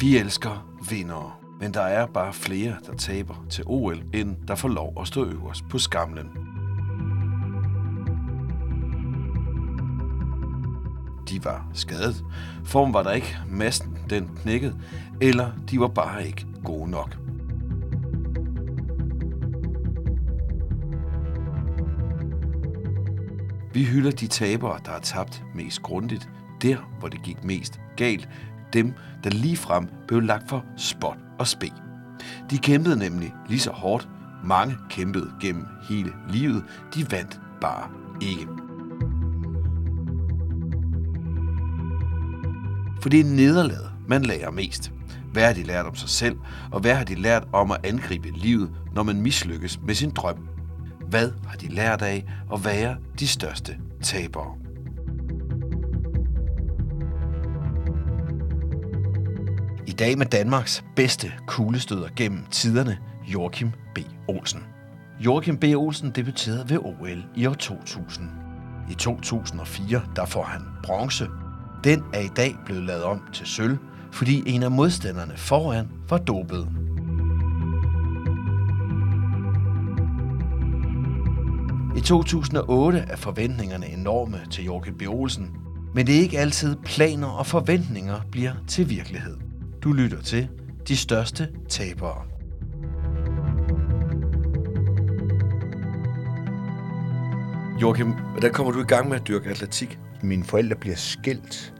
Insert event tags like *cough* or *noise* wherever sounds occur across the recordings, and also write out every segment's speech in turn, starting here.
Vi elsker vindere, men der er bare flere, der taber til OL, end der får lov at stå øverst på skamlen. De var skadet, form var der ikke, Massen den knækkede, eller de var bare ikke gode nok. Vi hylder de tabere, der har tabt mest grundigt, der hvor det gik mest galt, dem, der lige frem blev lagt for spot og spe. De kæmpede nemlig lige så hårdt. Mange kæmpede gennem hele livet. De vandt bare ikke. For det er nederlaget, man lærer mest. Hvad har de lært om sig selv, og hvad har de lært om at angribe livet, når man mislykkes med sin drøm? Hvad har de lært af at være de største tabere? Dag med Danmarks bedste kuglestøder gennem tiderne, Joachim B. Olsen. Joachim B. Olsen debuterede ved OL i år 2000. I 2004 der får han bronze. Den er i dag blevet lavet om til sølv, fordi en af modstanderne foran var dopet. I 2008 er forventningerne enorme til Joachim B. Olsen, men det er ikke altid planer og forventninger bliver til virkelighed. Du lytter til De Største Tabere. Joachim, hvordan kommer du i gang med at dyrke atletik? Mine forældre bliver skilt,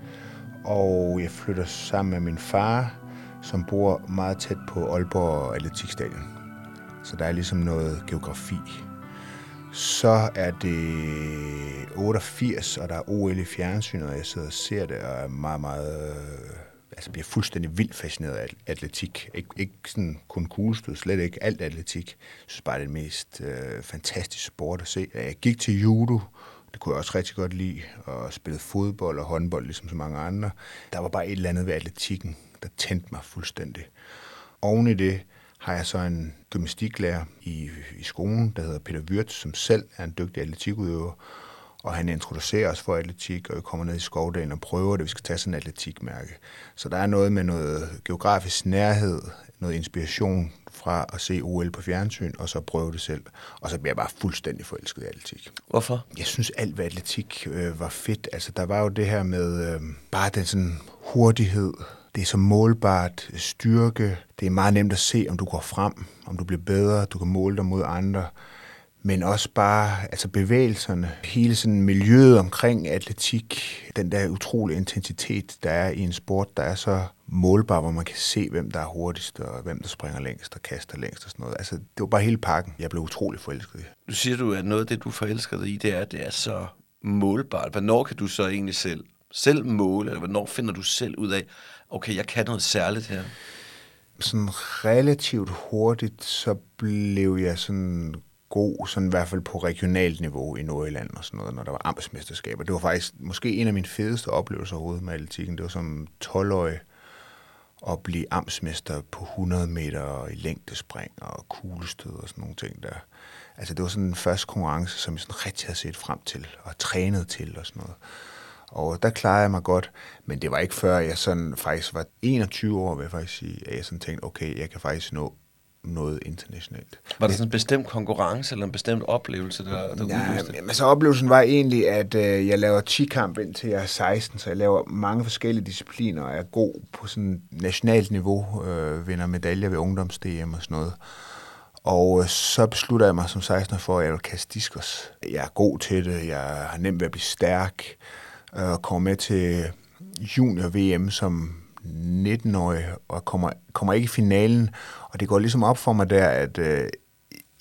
og jeg flytter sammen med min far, som bor meget tæt på Aalborg Atletikstadion. Så der er ligesom noget geografi. Så er det 88, og der er OL i fjernsynet, og jeg sidder og ser det, og er meget, meget altså bliver fuldstændig vildt fascineret af atletik. Ik- ikke sådan kun kuglestød, slet ikke alt atletik. Jeg synes bare, det er det mest øh, fantastiske sport at se. Jeg gik til judo, det kunne jeg også rigtig godt lide, og spillede fodbold og håndbold, ligesom så mange andre. Der var bare et eller andet ved atletikken, der tændte mig fuldstændig. Oven i det har jeg så en gymnastiklærer i, i skolen, der hedder Peter Wirtz, som selv er en dygtig atletikudøver, og han introducerer os for atletik, og vi kommer ned i skovdagen og prøver det. Vi skal tage sådan en atletikmærke. Så der er noget med noget geografisk nærhed, noget inspiration fra at se OL på fjernsyn, og så prøve det selv. Og så bliver jeg bare fuldstændig forelsket i atletik. Hvorfor? Jeg synes, alt ved atletik øh, var fedt. Altså, der var jo det her med øh, bare den sådan hurtighed, det er så målbart styrke. Det er meget nemt at se, om du går frem, om du bliver bedre, du kan måle dig mod andre men også bare altså bevægelserne, hele sådan miljøet omkring atletik, den der utrolige intensitet, der er i en sport, der er så målbar, hvor man kan se, hvem der er hurtigst, og hvem der springer længst og kaster længst og sådan noget. Altså, det var bare hele pakken, jeg blev utrolig forelsket i. Du siger du, at noget af det, du forelsker dig i, det er, at det er så målbart. Hvornår kan du så egentlig selv, selv måle, eller hvornår finder du selv ud af, okay, jeg kan noget særligt her? Sådan relativt hurtigt, så blev jeg sådan god, sådan i hvert fald på regionalt niveau i Nordjylland og sådan noget, når der var amtsmesterskaber. Det var faktisk måske en af mine fedeste oplevelser overhovedet med atletikken. Det var som 12-årig at blive amtsmester på 100 meter i længdespring og kuglestød og sådan nogle ting der. Altså det var sådan den første konkurrence, som jeg sådan rigtig havde set frem til og trænet til og sådan noget. Og der klarede jeg mig godt, men det var ikke før jeg sådan faktisk var 21 år, vil jeg faktisk sige, at jeg sådan tænkte, okay, jeg kan faktisk nå noget internationalt. Var det sådan en bestemt konkurrence eller en bestemt oplevelse, der, der ja, men så altså, oplevelsen var egentlig, at øh, jeg laver 10-kamp indtil jeg er 16, så jeg laver mange forskellige discipliner, og er god på sådan nationalt niveau, øh, vinder medaljer ved ungdoms-DM og sådan noget. Og øh, så beslutter jeg mig som 16 for, at jeg vil kaste diskos. Jeg er god til det, jeg har nemt ved at blive stærk, øh, og kommer med til junior-VM som 19-årig, og kommer, kommer ikke i finalen. Og det går ligesom op for mig der, at øh,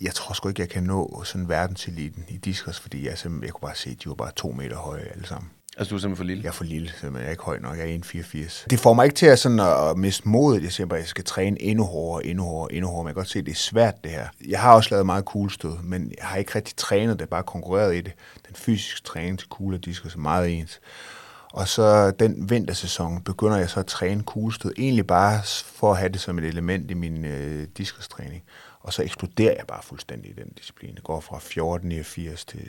jeg tror sgu ikke, jeg kan nå sådan verdenseliten i diskos, fordi jeg, simpelthen, jeg kunne bare se, at de var bare to meter høje alle sammen. Altså, du er simpelthen for lille? Jeg er for lille, simpelthen. Jeg er ikke høj nok. Jeg er 1,84. Det får mig ikke til at, sådan at miste modet. Jeg siger bare, at jeg skal træne endnu hårdere, endnu hårdere, endnu hårdere. Men jeg kan godt se, at det er svært, det her. Jeg har også lavet meget kuglestød, men jeg har ikke rigtig trænet det, bare konkurreret i det. Den fysiske træning til kugle og diskos er meget ens. Og så den vintersæson begynder jeg så at træne kuglestød, egentlig bare for at have det som et element i min øh, diskostræning. Og så eksploderer jeg bare fuldstændig i den disciplin. Jeg går fra 14,89 til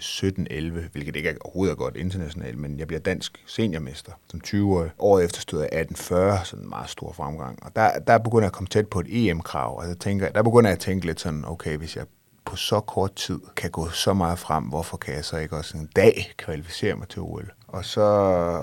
17,11, hvilket ikke er overhovedet godt internationalt, men jeg bliver dansk seniormester som 20-årig. Året efter stod jeg 18,40, sådan en meget stor fremgang. Og der, der begynder jeg at komme tæt på et EM-krav. Altså, tænker, der begynder jeg at tænke lidt sådan, okay, hvis jeg på så kort tid kan gå så meget frem, hvorfor kan jeg så ikke også en dag kvalificere mig til OL? Og så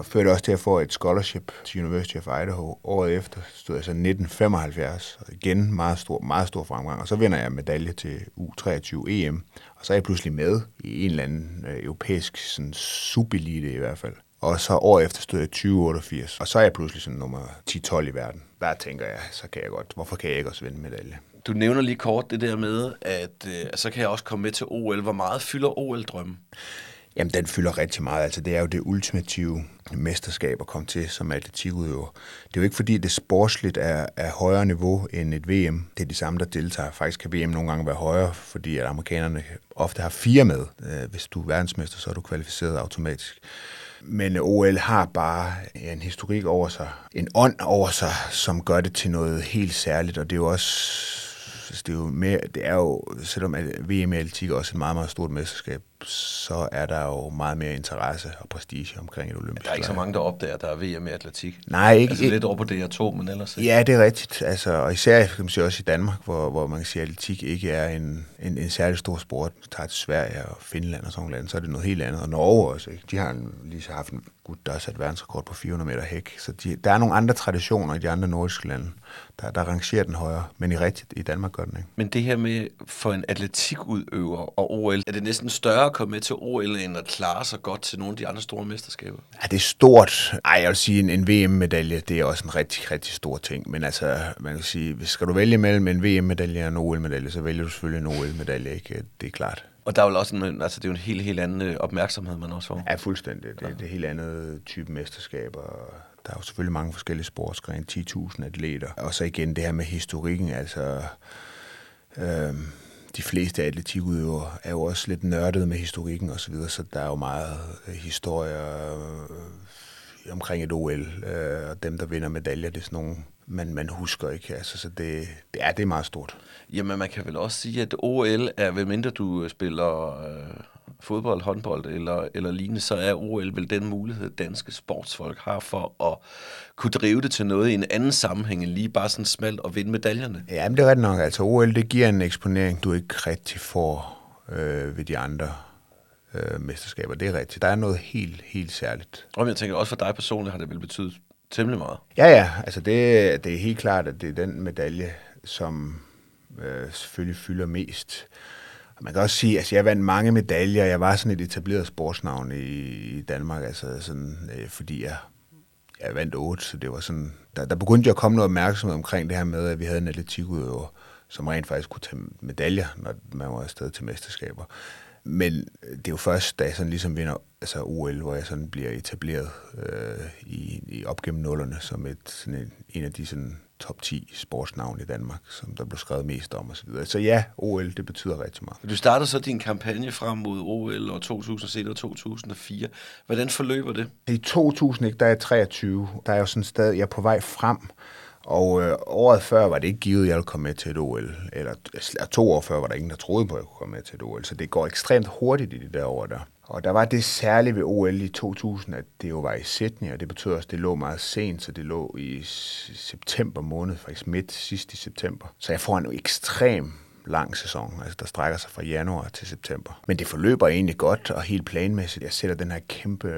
førte det også til at få et scholarship til University of Idaho. Året efter stod jeg så 1975, og igen meget stor, meget stor fremgang. Og så vinder jeg medalje til U23 EM, og så er jeg pludselig med i en eller anden øh, europæisk sådan, subelite i hvert fald. Og så år efter stod jeg 2088, og så er jeg pludselig sådan nummer 10-12 i verden. Der tænker jeg, så kan jeg godt, hvorfor kan jeg ikke også vinde medalje? Du nævner lige kort det der med, at øh, så kan jeg også komme med til OL. Hvor meget fylder OL-drømmen? Jamen, den fylder rigtig meget. Altså, det er jo det ultimative mesterskab at komme til som atletikudøver. Det er jo ikke fordi, det sportsligt er, er højere niveau end et VM. Det er de samme, der deltager. Faktisk kan VM nogle gange være højere, fordi at amerikanerne ofte har fire med. Øh, hvis du er verdensmester, så er du kvalificeret automatisk. Men OL har bare en historik over sig, en ånd over sig, som gør det til noget helt særligt, og det er jo også det er jo mere, det er jo, selvom VM i atletik er også et meget, meget stort mesterskab, så er der jo meget mere interesse og prestige omkring et olympisk Der er ikke så mange, der opdager, at der er VM i atletik. Nej, ikke. Altså lidt over på DR2, men ellers ikke. Ja, det er rigtigt. Altså, og især kan man sige, også i Danmark, hvor, hvor man kan sige, at atletik ikke er en, en, en særlig stor sport. Hvis tager til Sverige og Finland og sådan noget, så er det noget helt andet. Og Norge også. Ikke? De har lige så haft en gut, der har sat verdensrekord på 400 meter hæk. Så de, der er nogle andre traditioner i de andre nordiske lande, der, der rangerer den højere. Men i rigtigt, i Danmark gør den ikke. Men det her med for en atletikudøver og OL, er det næsten større at komme med til OL, end at klare sig godt til nogle af de andre store mesterskaber? Ja, det er stort. Ej, jeg vil sige, en, en VM-medalje, det er også en rigtig, rigtig stor ting. Men altså, man kan sige, hvis skal du vælge mellem en VM-medalje og en OL-medalje, så vælger du selvfølgelig en OL-medalje, ikke? Det er klart. Og der er jo også en, altså det er jo en helt, helt anden øh, opmærksomhed, man også får. Ja, fuldstændig. Det, det er helt andet type mesterskaber. Der er jo selvfølgelig mange forskellige sportsgrene, 10.000 atleter. Og så igen det her med historikken, altså... Øh, de fleste atletikudøvere er jo også lidt nørdet med historikken og så videre, så der er jo meget øh, historie historier øh, omkring et OL, øh, og dem, der vinder medaljer, det er sådan nogle, man, man husker ikke. Altså, så det, det, er, det er meget stort. Jamen, man kan vel også sige, at OL er, ved mindre du spiller øh, fodbold, håndbold eller, eller lignende, så er OL vel den mulighed, danske sportsfolk har for at kunne drive det til noget i en anden sammenhæng, end lige bare sådan smalt og vinde medaljerne. Ja, men det er ret nok. Altså OL, det giver en eksponering, du ikke rigtig får øh, ved de andre øh, mesterskaber. Det er rigtigt. Der er noget helt, helt særligt. Og jeg tænker, også for dig personligt har det vel betydet temmelig meget. Ja, ja. Altså det, det er helt klart, at det er den medalje, som øh, selvfølgelig fylder mest. Man kan også sige, at altså, jeg vandt mange medaljer. Jeg var sådan et etableret sportsnavn i, i Danmark, altså sådan, øh, fordi jeg, jeg vandt otte, så det var sådan, der, der begyndte jo at komme noget opmærksomhed omkring det her med, at vi havde en atletikudøver, som rent faktisk kunne tage medaljer, når man var afsted til mesterskaber. Men øh, det er jo først, da jeg sådan ligesom vinder altså OL, hvor jeg sådan bliver etableret øh, i, i op gennem nullerne som et, sådan en, en af de sådan top 10 sportsnavn i Danmark, som der blev skrevet mest om osv. Så, så ja, OL, det betyder rigtig meget. Du startede så din kampagne frem mod OL og 2006 og 2004. Hvordan forløber det? I 2000, ikke, der er jeg 23. Der er jo sådan stadig, jeg er på vej frem. Og øh, året før var det ikke givet, at jeg ville komme med til et OL. Eller to år før var der ingen, der troede på, at jeg kunne komme med til et OL. Så det går ekstremt hurtigt i de der år der. Og der var det særlige ved OL i 2000, at det jo var i Sydney, og det betød også, at det lå meget sent, så det lå i september måned, faktisk midt sidst i september. Så jeg får en ekstrem lang sæson, altså der strækker sig fra januar til september. Men det forløber egentlig godt og helt planmæssigt. Jeg sætter den her kæmpe...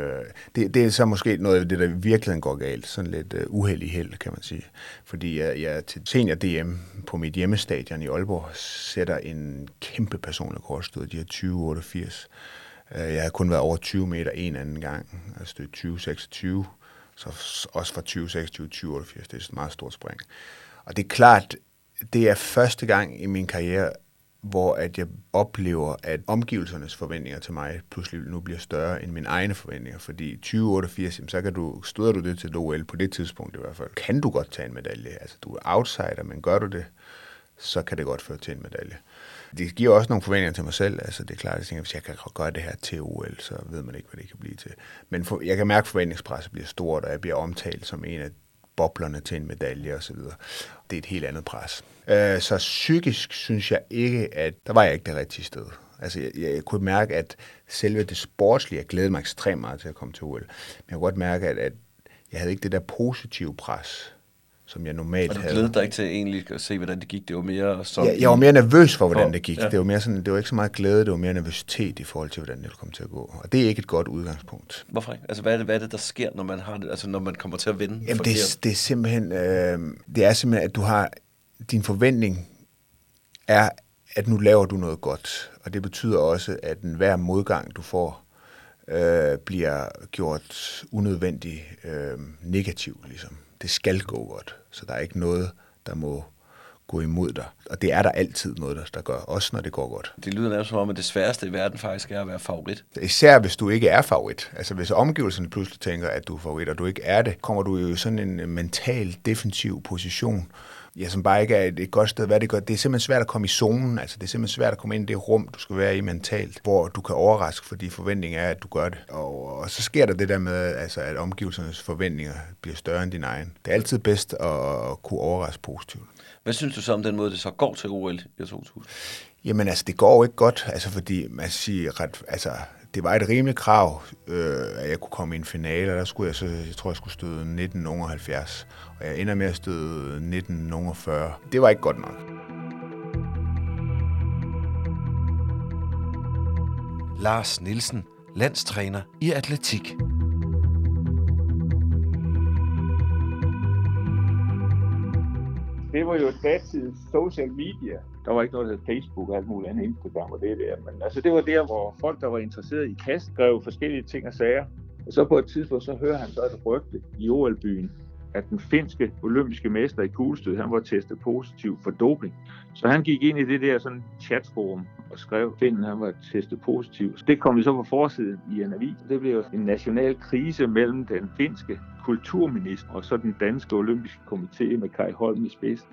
Det, det er så måske noget af det, der virkelig går galt. Sådan lidt uh, uheldig held, kan man sige. Fordi jeg, jeg til senior DM på mit hjemmestadion i Aalborg sætter en kæmpe personlig kortstød, de her 2088 Øh, jeg har kun været over 20 meter en anden gang, altså det er 2026, så også fra 2026 til 2088, det er et meget stort spring. Og det er klart, det er første gang i min karriere, hvor at jeg oplever, at omgivelsernes forventninger til mig pludselig nu bliver større end mine egne forventninger. Fordi 2088, så kan du, støder du det til OL på det tidspunkt i hvert fald, kan du godt tage en medalje. Altså du er outsider, men gør du det, så kan det godt føre til en medalje det giver også nogle forventninger til mig selv. Altså, det er klart, at jeg tænker, hvis jeg kan gøre det her til OL, så ved man ikke, hvad det kan blive til. Men for, jeg kan mærke, at forventningspresset bliver stort, og jeg bliver omtalt som en af boblerne til en medalje osv. Det er et helt andet pres. Øh, så psykisk synes jeg ikke, at der var jeg ikke det rigtige sted. Altså, jeg, jeg kunne mærke, at selve det sportslige, jeg glædede mig ekstremt meget til at komme til OL. Men jeg kunne godt mærke, at, at jeg havde ikke det der positive pres, som jeg normalt Og du havde. glædede dig ikke til egentlig at se, hvordan det gik. Det var mere som... Jeg, jeg var mere nervøs for, hvordan For- det gik. ja. Det var, mere sådan, det var ikke så meget glæde, det var mere nervøsitet i forhold til, hvordan det kom til at gå. Og det er ikke et godt udgangspunkt. Hvorfor ikke? Altså, hvad er, det, hvad er det, der sker, når man, har det, altså, når man kommer til at vinde Jamen, forkert? det, det er simpelthen, øh, det er simpelthen, at du har, din forventning er, at nu laver du noget godt. Og det betyder også, at hver modgang, du får, øh, bliver gjort unødvendig øh, negativ. Ligesom. Det skal gå godt, så der er ikke noget, der må gå imod dig. Og det er der altid noget, der, der gør, også når det går godt. Det lyder nærmest som om, at det sværeste i verden faktisk er at være favorit. Især hvis du ikke er favorit. Altså hvis omgivelserne pludselig tænker, at du er favorit, og du ikke er det, kommer du jo i sådan en mental defensiv position, ja, som bare ikke er et, et godt sted. Hvad det gør, det er simpelthen svært at komme i zonen. Altså det er simpelthen svært at komme ind i det rum, du skal være i mentalt, hvor du kan overraske, fordi forventningen er, at du gør det. Og, og så sker der det der med, altså, at omgivelsernes forventninger bliver større end din egen. Det er altid bedst at kunne overraske positivt. Hvad synes du så om den måde, det så går til OL i 2000? Jamen altså, det går jo ikke godt, altså fordi man siger ret, altså det var et rimeligt krav, øh, at jeg kunne komme i en finale, og der skulle jeg så, jeg tror jeg skulle støde 1970, og jeg ender med at støde 1940. Det var ikke godt nok. Lars Nielsen, landstræner i atletik. det var jo datidens social media. Der var ikke noget, der hed Facebook og alt muligt andet Instagram og det der. Men altså, det var der, hvor folk, der var interesseret i kast, skrev forskellige ting og sager. Og så på et tidspunkt, så hører han så et rygte i OL-byen, at den finske olympiske mester i kuglestød, han var testet positiv for doping. Så han gik ind i det der sådan chatforum og skrev, at Finden han var testet positiv. Det kom vi så på forsiden i en avis. Det blev jo en national krise mellem den finske kulturminister og så den danske olympiske komité med Kai Holm i spidsen.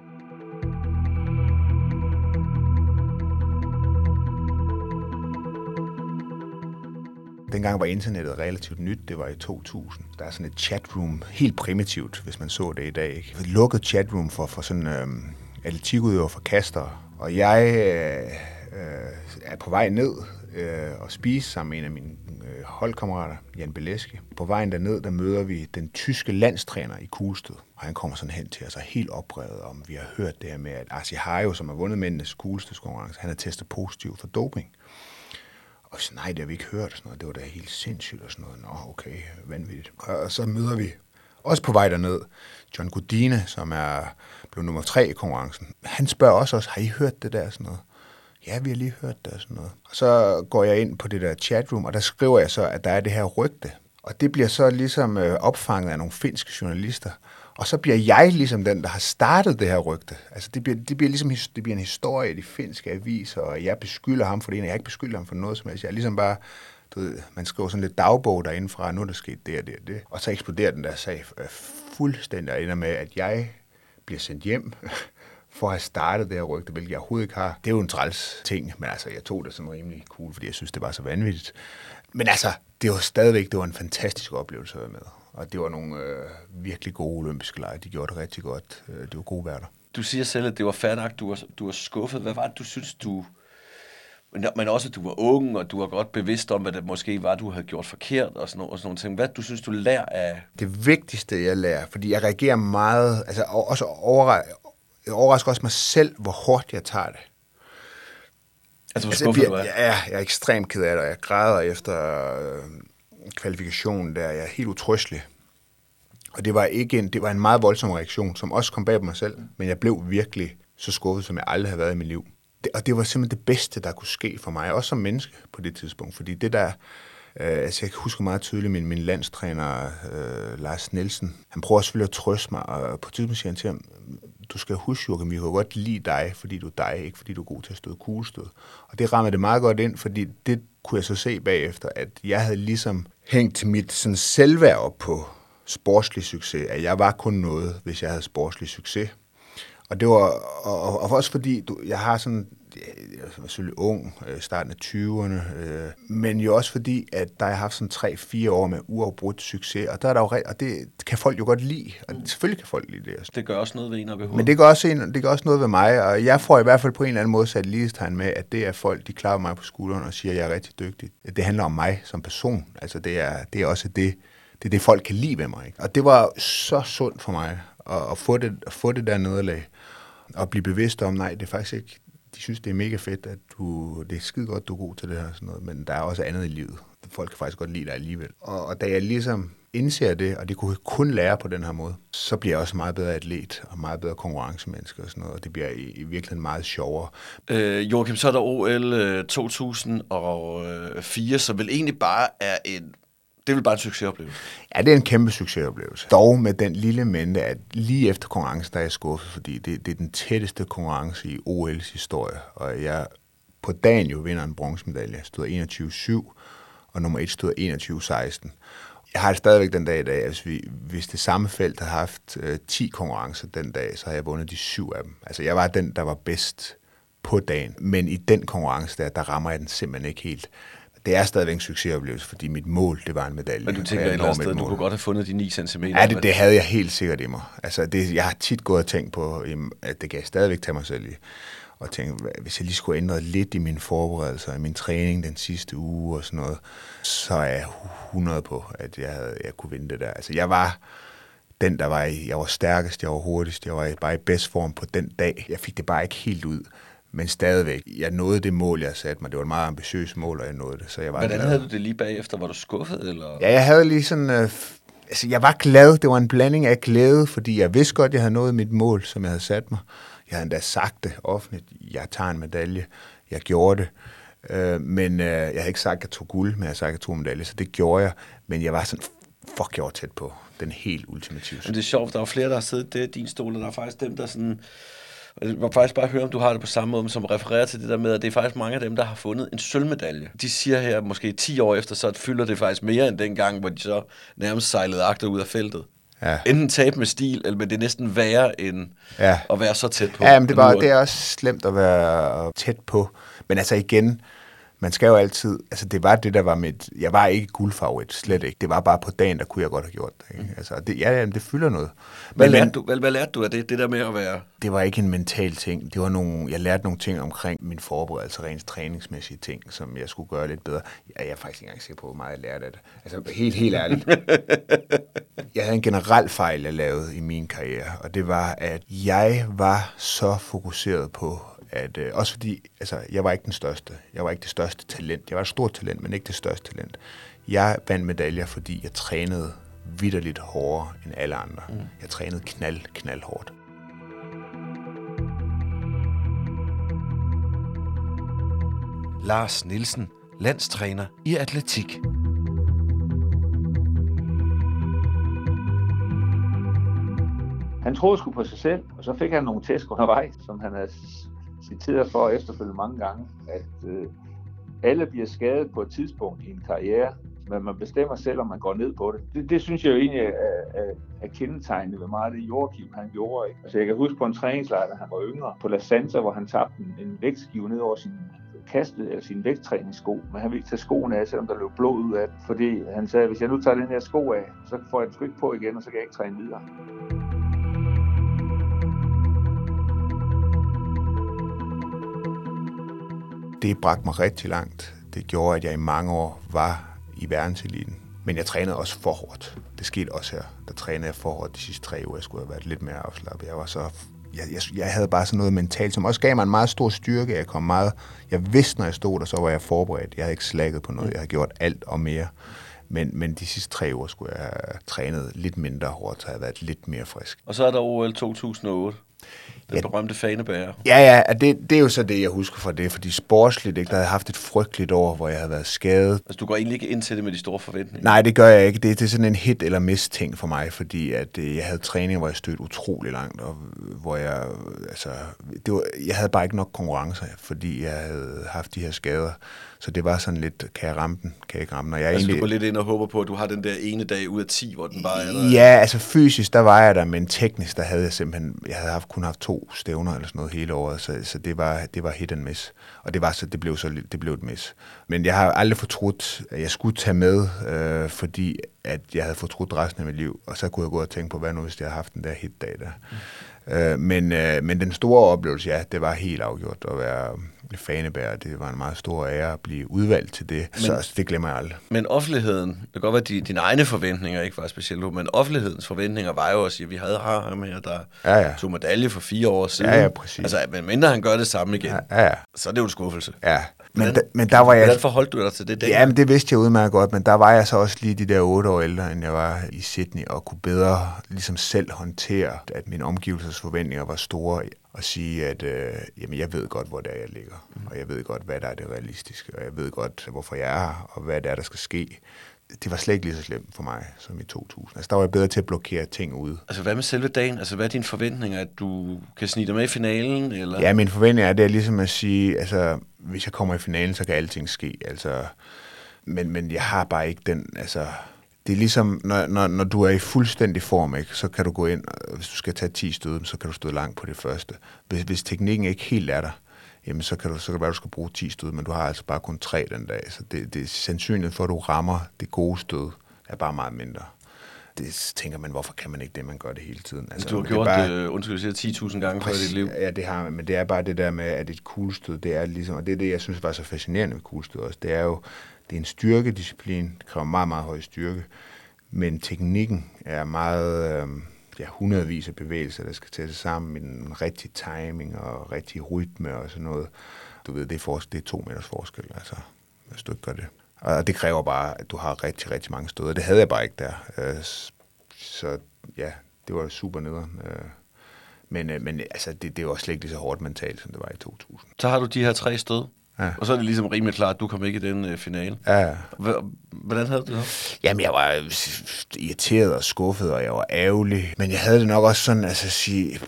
Dengang var internettet relativt nyt, det var i 2000. Der er sådan et chatroom, helt primitivt, hvis man så det i dag. Ikke? Et lukket chatroom for, for sådan øhm, atletikudøver for kaster. Og jeg øh, øh, er på vej ned øh, og spise sammen med en af mine øh, holdkammerater, Jan Beleske. På vejen derned, der møder vi den tyske landstræner i kuglestød. Og han kommer sådan hen til os og helt oprevet om, vi har hørt det her med, at Arsi Hajo, som har vundet mændenes kuglestødskonkurrence, han er testet positiv for doping. Og så, nej, det har vi ikke hørt. og Sådan noget. Det var da helt sindssygt og sådan noget. Nå, okay, vanvittigt. Og så møder vi også på vej derned John Godine, som er blevet nummer tre i konkurrencen. Han spørger også os, har I hørt det der sådan noget? Ja, vi har lige hørt det og sådan noget. Og så går jeg ind på det der chatroom, og der skriver jeg så, at der er det her rygte. Og det bliver så ligesom øh, opfanget af nogle finske journalister. Og så bliver jeg ligesom den, der har startet det her rygte. Altså det bliver, det bliver ligesom det bliver en historie i de finske aviser, og jeg beskylder ham for det ene, og jeg ikke beskylder ham for noget som helst. Jeg er ligesom bare, du ved, man skriver sådan lidt dagbog derindefra, nu er der sket det og det og det. Og så eksploderer den der sag øh, fuldstændig, og ender med, at jeg bliver sendt hjem *laughs* for at have startet det her rygte, hvilket jeg overhovedet ikke har. Det er jo en træls ting, men altså, jeg tog det som rimelig cool, fordi jeg synes, det var så vanvittigt. Men altså, det var stadigvæk, det var en fantastisk oplevelse at være med. Og det var nogle øh, virkelig gode olympiske lege. De gjorde det rigtig godt. Øh, Det var gode værter. Du siger selv, at det var nok, du var, du var skuffet. Hvad var det, du synes, du... Men, også, at du var ung, og du var godt bevidst om, hvad det måske var, du havde gjort forkert, og sådan, og sådan nogle ting. Hvad du synes, du lærer af... Det vigtigste, jeg lærer, fordi jeg reagerer meget, altså og- også overra- jeg overrasker også mig selv, hvor hårdt jeg tager det. Altså, hvor Altså, skuffet jeg, du er. jeg, er, jeg er ekstremt ked af det, og jeg græder efter øh, kvalifikationen der. Jeg er helt utrystelig. Og det var, ikke en, det var en meget voldsom reaktion, som også kom bag på mig selv. Men jeg blev virkelig så skuffet, som jeg aldrig har været i mit liv. Det, og det var simpelthen det bedste, der kunne ske for mig, også som menneske på det tidspunkt. Fordi det der, øh, altså jeg huske meget tydeligt min, min landstræner, øh, Lars Nielsen, han prøver selvfølgelig at trøste mig, og på et tidspunkt siger han til ham, du skal huske, Joachim, vi kan godt lide dig, fordi du er dig, ikke fordi du er god til at støde kuglestød. Og det rammer det meget godt ind, fordi det kunne jeg så se bagefter, at jeg havde ligesom hængt mit sådan selvværd op på sportslig succes, at jeg var kun noget, hvis jeg havde sportslig succes. Og det var og, og også fordi du, jeg har sådan jeg var selvfølgelig ung, øh, starten af 20'erne, øh, men jo også fordi, at der har haft sådan 3-4 år med uafbrudt succes, og, der er der jo, og det kan folk jo godt lide, og selvfølgelig kan folk lide det. Det gør også noget ved en op i hovedet. Men det gør, også en, det gør også noget ved mig, og jeg får i hvert fald på en eller anden måde sat lighedstegn med, at det er folk, de klarer mig på skulderen og siger, at jeg er rigtig dygtig. Det handler om mig som person. Altså det er, det er også det, det er det, folk kan lide ved mig. Ikke? Og det var så sundt for mig at, at, få, det, at få det der nederlag. Og blive bevidst om, nej, det er faktisk ikke, de synes, det er mega fedt, at du, det er skide godt, du er god til det her, sådan noget, men der er også andet i livet. Folk kan faktisk godt lide dig alligevel. Og, og da jeg ligesom indser det, og det kunne kun lære på den her måde, så bliver jeg også meget bedre atlet og meget bedre konkurrencemenneske og sådan noget, og det bliver i, i virkeligheden meget sjovere. Øh, Joachim, så er der OL 2004, øh, øh, som vel egentlig bare er en det er bare en succesoplevelse? Ja, det er en kæmpe succesoplevelse. Dog med den lille mente, at lige efter konkurrencen, der er jeg skuffet, fordi det, det er den tætteste konkurrence i OL's historie. Og jeg på dagen jo vinder en bronzemedalje. Stod 21-7, og nummer 1 stod 21-16. Jeg har det stadigvæk den dag i dag, hvis, vi, hvis det samme felt havde haft øh, 10 konkurrencer den dag, så har jeg vundet de syv af dem. Altså jeg var den, der var bedst på dagen, men i den konkurrence der, der rammer jeg den simpelthen ikke helt det er stadigvæk en succesoplevelse, fordi mit mål, det var en medalje. Men du tænker et eller andet du kunne godt have fundet de 9 cm? Ja, det, det havde jeg helt sikkert i mig. Altså, det, jeg har tit gået og tænkt på, at det kan jeg stadigvæk tage mig selv i. Og tænke, hvis jeg lige skulle ændre lidt i mine forberedelser, i min træning den sidste uge og sådan noget, så er jeg 100 på, at jeg, havde, jeg kunne vinde det der. Altså, jeg var den, der var i, jeg var stærkest, jeg var hurtigst, jeg var bare i bedst form på den dag. Jeg fik det bare ikke helt ud. Men stadigvæk, jeg nåede det mål, jeg satte mig. Det var et meget ambitiøst mål, og jeg nåede det. Så jeg var Hvordan glad. havde du det lige bagefter? Var du skuffet? Eller? Ja, jeg havde lige sådan... Øh, altså, jeg var glad. Det var en blanding af glæde, fordi jeg vidste godt, jeg havde nået mit mål, som jeg havde sat mig. Jeg havde endda sagt det offentligt. Jeg tager en medalje. Jeg gjorde det. Øh, men øh, jeg havde ikke sagt, at jeg tog guld, men jeg havde sagt, at jeg tog medalje, så det gjorde jeg. Men jeg var sådan, fuck, jeg var tæt på den helt ultimative. Men det er sjovt, der er flere, der har siddet der i din stol, og der er faktisk dem, der sådan jeg må faktisk bare høre, om du har det på samme måde, som refererer til det der med, at det er faktisk mange af dem, der har fundet en sølvmedalje. De siger her, måske 10 år efter, så fylder det faktisk mere end dengang, hvor de så nærmest sejlede agter ud af feltet. Ja. Enten tabe med stil, eller men det er næsten værre end ja. at være så tæt på. Ja, men det, var, det er også slemt at være tæt på. Men altså igen, man skal jo altid, altså det var det, der var mit, jeg var ikke guldfavorit, slet ikke. Det var bare på dagen, der kunne jeg godt have gjort det. Ikke? Mm. Altså, det, ja, det fylder noget. Hvad, men, lærte du, hvad, hvad lærte du af det, det der med at være? Det var ikke en mental ting. Det var nogle, jeg lærte nogle ting omkring min forberedelse, rent træningsmæssige ting, som jeg skulle gøre lidt bedre. Jeg, jeg er faktisk ikke engang sikker på, hvor meget jeg lærte af det. Altså helt, helt ærligt. *laughs* jeg havde en generel fejl, jeg lavede i min karriere, og det var, at jeg var så fokuseret på at øh, også fordi, altså, jeg var ikke den største. Jeg var ikke det største talent. Jeg var et stort talent, men ikke det største talent. Jeg vandt medaljer, fordi jeg trænede vidderligt hårdere end alle andre. Mm. Jeg trænede knald, knald hårdt. Lars Nielsen, landstræner i atletik. Han troede sgu på sig selv, og så fik han nogle tæsk undervejs, som han havde citeret for efterfølgende mange gange, at øh, alle bliver skadet på et tidspunkt i en karriere, men man bestemmer selv, om man går ned på det. Det, det synes jeg jo egentlig er, er, er kendetegnet ved meget af det, Joachim han gjorde. Ikke? Altså, jeg kan huske på en træningslejr, da han var yngre, på La Santa, hvor han tabte en, en vægtskive ned over sin kastet eller sin vægttræningssko, men han ville ikke tage skoen af, selvom der løb blod ud af den, fordi han sagde, hvis jeg nu tager den her sko af, så får jeg den tryk på igen, og så kan jeg ikke træne videre. Det bragte mig rigtig langt. Det gjorde, at jeg i mange år var i verdenseliten. Men jeg trænede også for hårdt. Det skete også her. Der trænede jeg for hårdt de sidste tre uger. Jeg skulle have været lidt mere afslappet. Jeg var så jeg, jeg, jeg havde bare sådan noget mentalt, som også gav mig en meget stor styrke. Jeg kom meget, jeg vidste, når jeg stod der, så var jeg forberedt. Jeg havde ikke slækket på noget. Jeg havde gjort alt og mere. Men, men de sidste tre uger skulle jeg have trænet lidt mindre hårdt, så jeg havde været lidt mere frisk. Og så er der OL 2008. Den ja, berømte fanebærer. Ja, ja, det, det er jo så det, jeg husker fra det, fordi sportsligt, ikke, der havde jeg haft et frygteligt år, hvor jeg havde været skadet. Altså, du går egentlig ikke ind til det med de store forventninger? Nej, det gør jeg ikke. Det, det er sådan en hit eller miss ting for mig, fordi at, øh, jeg havde træning, hvor jeg stødte utrolig langt, og hvor jeg, altså, det var, jeg havde bare ikke nok konkurrencer, fordi jeg havde haft de her skader. Så det var sådan lidt, kan jeg ramme den, kan jeg ikke ramme den? Og jeg Altså, du egentlig, går lidt ind og håber på, at du har den der ene dag ud af 10, hvor den bare er der. Ja, altså fysisk, der var jeg der, men teknisk, der havde jeg simpelthen, jeg havde haft, kun haft to stævner eller sådan noget hele året, så, så det, var, det var hit and miss. Og det, var så, det blev så det blev et miss. Men jeg har aldrig fortrudt, at jeg skulle tage med, øh, fordi at jeg havde fortrudt resten af mit liv, og så kunne jeg gå og tænke på, hvad nu, hvis jeg havde haft den der hit-dag der. Mm. Øh, men, øh, men den store oplevelse, ja, det var helt afgjort at være fanebærer. Det var en meget stor ære at blive udvalgt til det, men, så det glemmer jeg aldrig. Men offentligheden, det kan godt være, at de, dine egne forventninger ikke var specielt men offentlighedens forventninger var jo også, at vi havde ham her, der Ja, ja. tog medalje for fire år siden. Ja, ja, præcis. Altså, men mindre han gør det samme igen, ja. Ja, ja, så er det jo en skuffelse. ja. Men, Hvordan- da, men der var jeg... Hvordan forholdt du dig til det? Ja, men det vidste jeg udmærket godt, men der var jeg så også lige de der otte år ældre, end jeg var i Sydney, og kunne bedre ligesom selv håndtere, at mine omgivelses forventninger var store, og sige, at øh, jamen, jeg ved godt, hvor det er, jeg ligger, og jeg ved godt, hvad der er det realistiske, og jeg ved godt, hvorfor jeg er her, og hvad det er, der skal ske. Det var slet ikke lige så slemt for mig som i 2000. Altså, der var jeg bedre til at blokere ting ud. Altså, hvad med selve dagen? Altså, hvad er dine forventninger? At du kan snige dig med i finalen? Eller? Ja, min forventning er, det er ligesom at sige, altså, hvis jeg kommer i finalen, så kan alting ske. Altså, men, men jeg har bare ikke den, altså, det er ligesom, når, når, når du er i fuldstændig form, ikke, så kan du gå ind, og hvis du skal tage 10 stød, så kan du stå langt på det første. Hvis, hvis teknikken ikke helt er der, jamen så kan, du, så kan det være, at du skal bruge 10 stød, men du har altså bare kun 3 den dag. Så det, det er sandsynligt for, at du rammer det gode stød, er bare meget mindre. Det tænker man, hvorfor kan man ikke det, man gør det hele tiden? Altså, Du har men det gjort bare- det, undskyld, jeg siger 10.000 gange før i dit liv. Ja, det har man, men det er bare det der med, at et kuglestød, det er ligesom, og det er det, jeg synes var så fascinerende ved kuglestød også, det er jo, det er en styrkedisciplin, det kræver meget, meget høj styrke, men teknikken er meget, øh, ja, hundredvis af bevægelser, der skal tætte sammen med en rigtig timing og rigtig rytme og sådan noget. Du ved, det er, for, det er to meters forskel, altså, hvis du ikke gør det. Og det kræver bare, at du har rigtig, rigtig mange stød, og det havde jeg bare ikke der. Øh, Så ja, det var super nederen. Øh, Men, øh, men altså, det, det var slet ikke lige så hårdt mentalt, som det var i 2000. Så har du de her tre stød. Ja. Og så er det ligesom rimelig klart, at du kom ikke i den øh, finale. Ja, Hvordan havde du det? Jamen, jeg var øh, irriteret og skuffet, og jeg var ærgerlig. Men jeg havde det nok også sådan, altså at sige,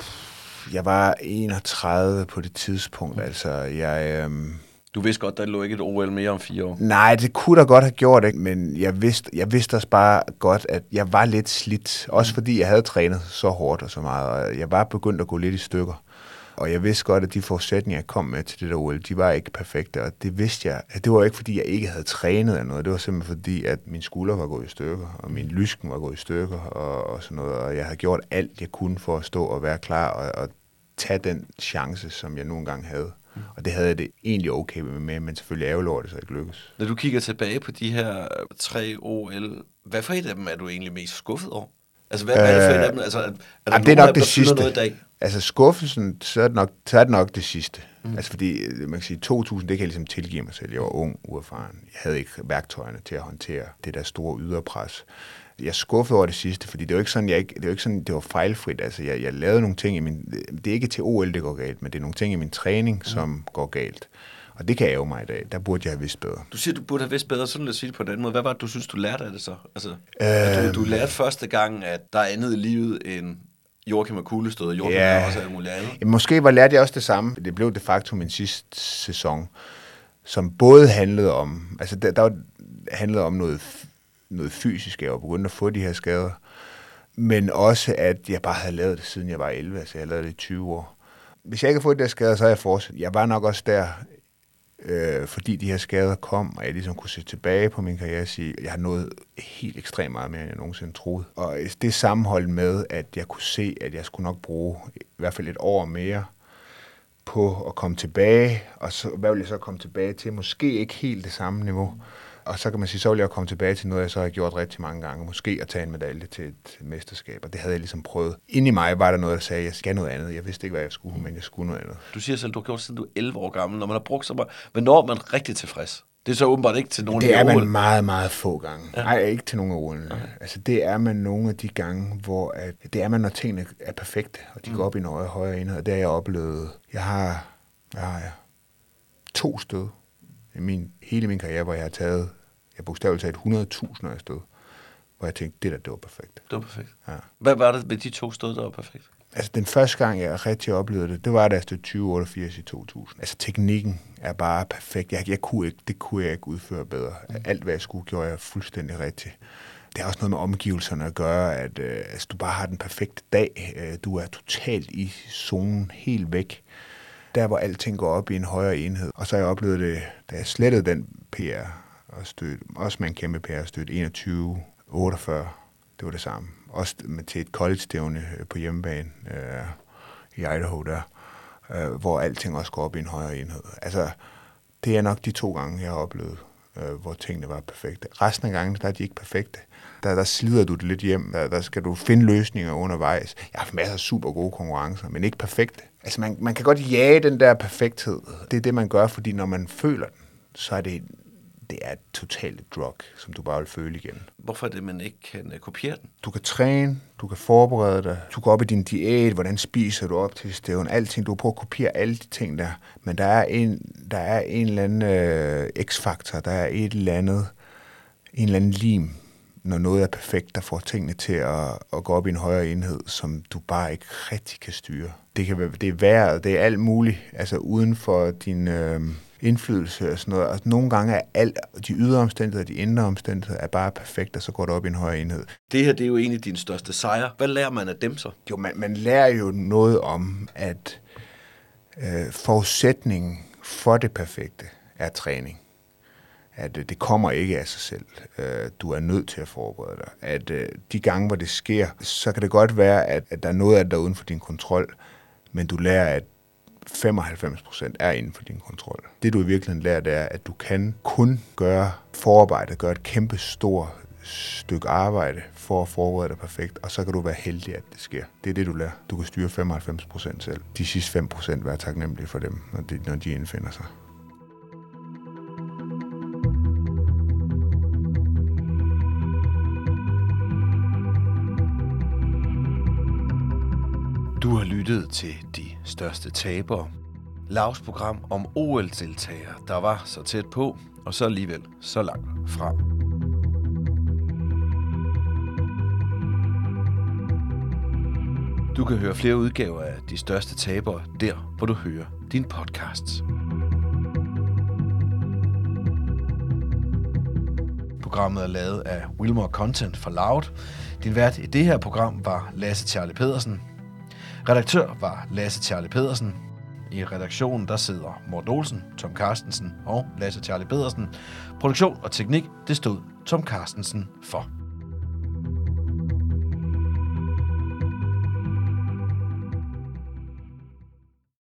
jeg var 31 på det tidspunkt, altså jeg... Øhm, Du vidste godt, der lå ikke et OL mere om fire år. nej, det kunne da godt have gjort, ikke? men jeg vidste, jeg vidste også bare godt, at jeg var lidt slidt. Også fordi jeg havde trænet så hårdt og så meget, og jeg var begyndt at gå lidt i stykker. Og jeg vidste godt, at de forudsætninger, jeg kom med til det der OL, de var ikke perfekte, og det vidste jeg. Det var ikke, fordi jeg ikke havde trænet eller noget. Det var simpelthen fordi, at min skulder var gået i stykker, og min lysken var gået i stykker, og, og sådan noget. Og jeg havde gjort alt, jeg kunne for at stå og være klar og, og tage den chance, som jeg nogle gange havde. Og det havde jeg det egentlig okay med, men selvfølgelig ærgerligt over, det så ikke lykkedes. Når du kigger tilbage på de her øh, tre OL, hvad for et af dem er du egentlig mest skuffet over? Altså, hvad, hvad er det for et af dem? Altså, er, er der Jamen, det er nok af det der sidste. noget i dag? Altså skuffelsen, så er det nok, så er det, nok det sidste. Mm. Altså fordi, øh, man kan sige, 2000, det kan jeg ligesom tilgive mig selv. Jeg var ung, uerfaren. Jeg havde ikke værktøjerne til at håndtere det der store yderpres. Jeg er skuffet over det sidste, fordi det var ikke sådan, jeg ikke, det var ikke sådan, det var fejlfrit. Altså, jeg, jeg lavede nogle ting i min, det er ikke til OL, det går galt, men det er nogle ting i min træning, mm. som går galt. Og det kan jeg jo mig i dag. Der burde jeg have vidst bedre. Du siger, du burde have vidst bedre, så vil jeg sige det på den måde. Hvad var det, du synes, du lærte af det så? Altså, øh... du, du lærte første gang, at der er andet i livet end Joachim og kuglestød, og Joachim Ja. er også alt muligt andet. Jamen, måske var lærte jeg også det samme. Det blev de facto min sidste sæson, som både handlede om, altså der, der var, handlede om noget, noget fysisk, jeg var begyndt at få de her skader, men også at jeg bare havde lavet det, siden jeg var 11, altså jeg havde lavet det i 20 år. Hvis jeg ikke havde fået de her skader, så havde jeg fortsat. Jeg var nok også der, øh, fordi de her skader kom, og jeg ligesom kunne se tilbage på min karriere og sige, at jeg har nået helt ekstremt meget mere, end jeg nogensinde troede. Og det sammenhold med, at jeg kunne se, at jeg skulle nok bruge i hvert fald et år mere på at komme tilbage, og så, hvad vil jeg så komme tilbage til? Måske ikke helt det samme niveau. Og så kan man sige, så vil jeg komme tilbage til noget, jeg så har gjort rigtig mange gange. Måske at tage en medalje til et mesterskab, og det havde jeg ligesom prøvet. Inde i mig var der noget, der sagde, at jeg skal noget andet. Jeg vidste ikke, hvad jeg skulle, men jeg skulle noget andet. Du siger selv, du har gjort siden du er 11 år gammel. Når man har brugt så meget, hvornår er man rigtig tilfreds? Det er så åbenbart ikke til nogen Det er man OL. meget, meget få gange. Ja. Nej, ikke til nogen af. Okay. Altså, det er man nogle af de gange, hvor at, det er man, når tingene er perfekte, og de mm. går op i en højere, enhed. Og det har jeg oplevet. Jeg har, jeg har ja, to stød min, hele min karriere, hvor jeg har taget, jeg bogstaveligt talt 100.000 af stød, hvor jeg tænkte, det der, det var perfekt. Det var perfekt. Ja. Hvad var det ved de to stød, der var perfekt? Altså, den første gang, jeg rigtig oplevede det, det var da jeg stod 2088 i 2000. Altså, teknikken er bare perfekt. Jeg, jeg kunne ikke, det kunne jeg ikke udføre bedre. Alt, hvad jeg skulle, gjorde jeg fuldstændig rigtigt. Det har også noget med omgivelserne at gøre, at øh, altså, du bare har den perfekte dag. Øh, du er totalt i zonen, helt væk. Der, hvor alting går op i en højere enhed. Og så har jeg oplevet det, da jeg slettede den PR og støt, også med en kæmpe PR støt 21, 48. Det var det samme. Også med, til et college-stævne øh, på hjemmebane øh, i Idaho der, øh, hvor alting også går op i en højere enhed. Altså, det er nok de to gange, jeg har oplevet, øh, hvor tingene var perfekte. Resten af gangen, der er de ikke perfekte. Der, der slider du det lidt hjem. Der, der skal du finde løsninger undervejs. Jeg har haft masser af super gode konkurrencer, men ikke perfekte. Altså, man, man kan godt jage den der perfekthed. Det er det, man gør, fordi når man føler den, så er det det er et totalt drug, som du bare vil føle igen. Hvorfor er det, man ikke kan uh, kopiere den? Du kan træne, du kan forberede dig, du går op i din diæt, hvordan spiser du op til stævn, alting. Du prøver at kopiere alle de ting der. Men der er en, der er en eller anden øh, x-faktor, der er et eller andet, en eller anden lim, når noget er perfekt, der får tingene til at, at gå op i en højere enhed, som du bare ikke rigtig kan styre. Det, kan være, det er vejret, det er alt muligt, altså uden for din... Øh, indflydelse og sådan noget. Og nogle gange er alt, de ydre omstændigheder, de indre omstændigheder, er bare perfekt, og så går det op i en højere enhed. Det her, det er jo en af dine største sejre. Hvad lærer man af dem så? Jo, man, man lærer jo noget om, at øh, forudsætningen for det perfekte er træning. At øh, det kommer ikke af sig selv. Øh, du er nødt til at forberede dig. At øh, de gange, hvor det sker, så kan det godt være, at, at der er noget af det, der er uden for din kontrol, men du lærer, at 95% er inden for din kontrol. Det du i virkeligheden lærer, det er, at du kan kun gøre forarbejde, gøre et kæmpe stort stykke arbejde for at forberede dig perfekt, og så kan du være heldig, at det sker. Det er det, du lærer. Du kan styre 95% selv. De sidste 5% vær taknemmelig for dem, når de, når de indfinder sig. Du har lyttet til De Største Tabere. Lavs program om OL-deltagere, der var så tæt på, og så alligevel så langt fra. Du kan høre flere udgaver af De Største Tabere der, hvor du hører din podcasts. Programmet er lavet af Wilmore Content for Loud. Din vært i det her program var Lasse Charlie Pedersen, Redaktør var Lasse Charlie Pedersen. I redaktionen der sidder Morten Olsen, Tom Carstensen og Lasse Charlie Pedersen. Produktion og teknik, det stod Tom Carstensen for.